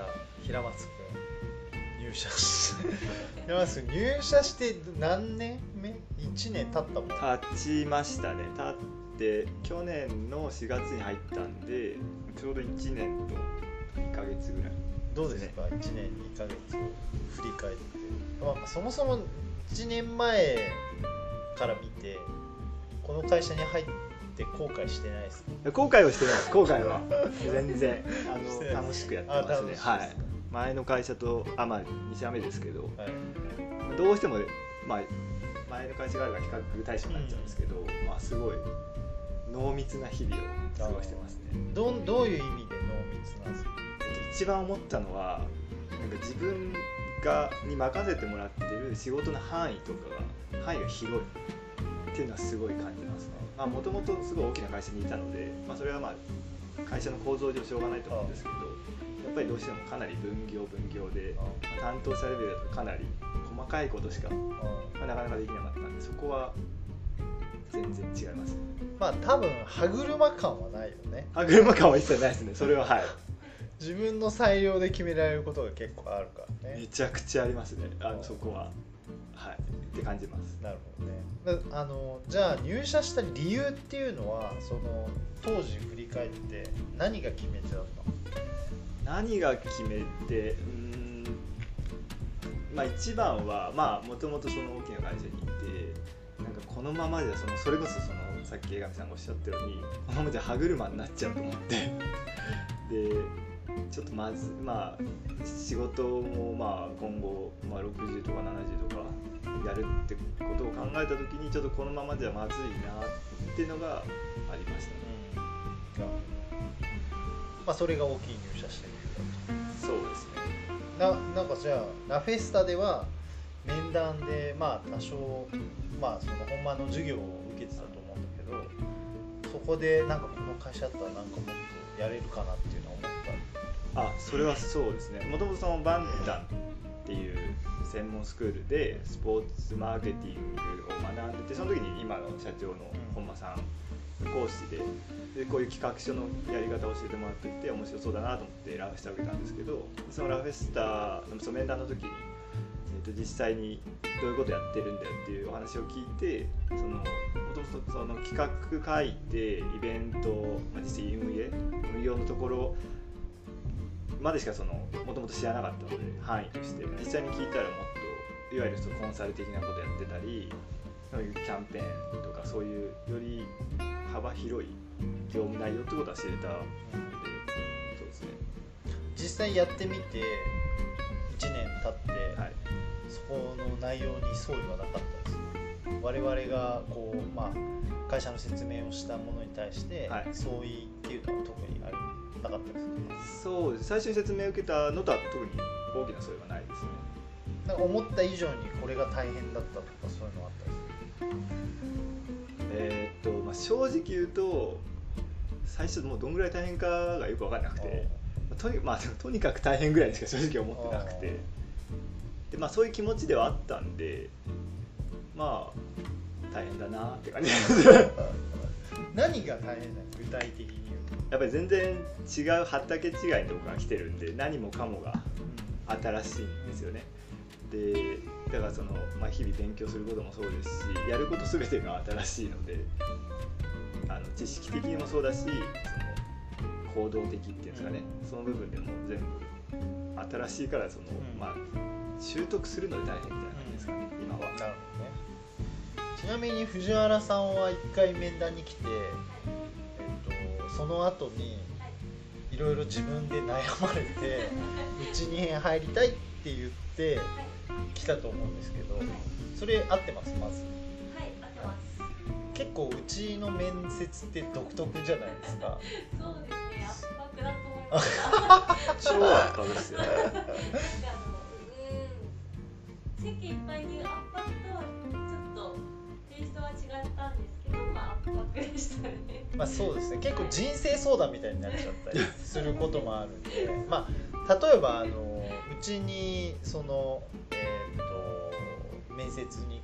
ら平松君入社して平松君入社して何年目 ?1 年経ったもん。経ちましたね。経って去年の4月に入ったんでちょうど1年と2か月ぐらい、どうですか？1年2か月を振り返って、まあ、そもそも1年前から見てこの会社に入って後悔してないですか後悔はしてないです。後悔は。全然あの楽しくやってますね。はい。前の会社とあまあ2社目ですけど。はい。どうしても、まあ、前の会社があるから比較対象になっちゃうんですけど、まあ、すごい濃密な日々を過ごしてますね。どんどういう意味で濃密なんですか？一番思ったのはなんか自分がに任せてもらってる仕事の範囲とかが範囲が広いっていうのはすごい感じますねもともとすごい大きな会社にいたので、まあ、それはまあ会社の構造上しょうがないと思うんですけどやっぱりどうしてもかなり分業分業で担当者レベルだとかなり細かいことしか、まあ、なかなかできなかったんでそこは全然違います。ねまあ多分歯車感はないよね。歯車感は一切ないですね。それははい。自分の裁量で決められることが結構あるからね。めちゃくちゃありますね。あのそこは。はいって感じます。なるほどね。だあのじゃあ入社した理由っていうのはその当時振り返って何が決め手だったの？何が決めてうーんまあ一番はまあもともとその大きな会社にいてなんかこのままじゃそのそれこそそのさっき江上さんがおっしゃったようにこのままじゃ歯車になっちゃうと思って。でちょっとまずまあ仕事もまあ今後、まあ、60とか70とかやるってことを考えた時にちょっとこのままじゃまずいなっていうのがありましたね。まあそれが大きい入社した理由そうですね。ななんかじゃあラフェスタでは面談でまあ多少まあその本番の授業を受けてたと思うんだけどそこでなんかこの会社だったらなんかもっとやれるかなっていうのは思ったあそれはそうですね。もともとそのバンダンっていう専門スクールでスポーツマーケティングを学んでてその時に今の社長の本間さん講師ででこういう企画書のやり方を教えてもらっていて面白そうだなと思ってラフェスタを受けたんですけどそのラフェスタのその面談の時に、えー、と実際にどういうことやってるんだよっていうお話を聞いてそのもともとその企画書いてイベント、まあ、実際運営運用のところまでしかそのもともと知らなかったので範囲として。実際に聞いたらもっといわゆるそのコンサル的なことやってたりそういうキャンペーンとかそういうより幅広い業務内容ってことは知れたのでそうですね。実際やってみて1年経って、はい。そこの内容に相違はなかったです我々がこう、まあ、会社の説明をしたものに対して、はい。相違っていうのは特にありなかったですそうです。最初に説明を受けたのとは特に大きなそれはないですね。なんか思った以上にこれが大変だったとかそういうのはあったりえーっと、まあ、正直言うと最初もうどんぐらい大変かがよく分からなくてとに,、まあ、とにかく大変ぐらいしか正直思ってなくて。で、まあ、そういう気持ちではあったんでまあ大変だなって感じ。で す何が大変なの？具体的に言うやっぱり全然違う畑違いのとこから来てるんで何もかもがと、新しいんですよね。でだからその、まあ、日々勉強することもそうですしやること全てが新しいのであの知識的にもそうだしその行動的っていうんですかね、その部分でも全部新しいからその、うん。まあ習得するので大変みたいな感じですかね、なみに藤原さんは1回面談に来て、えっと、その後にいろいろ自分で悩まれてうちに入りたいって言って来たと思うんですけどそれ合ってます？まずはい、合ってます。結構うちの面接って独特じゃないですかそうですね、圧迫だと思いました。超圧迫ですよねなんかあの、うん、席いっぱいに圧迫とはちょっとテイストは違ったんですけど、まあ圧迫でしたね。まあそうですね結構人生相談みたいになっちゃったりすることもあるんで まあ例えばあのうちにそのえーっと面接に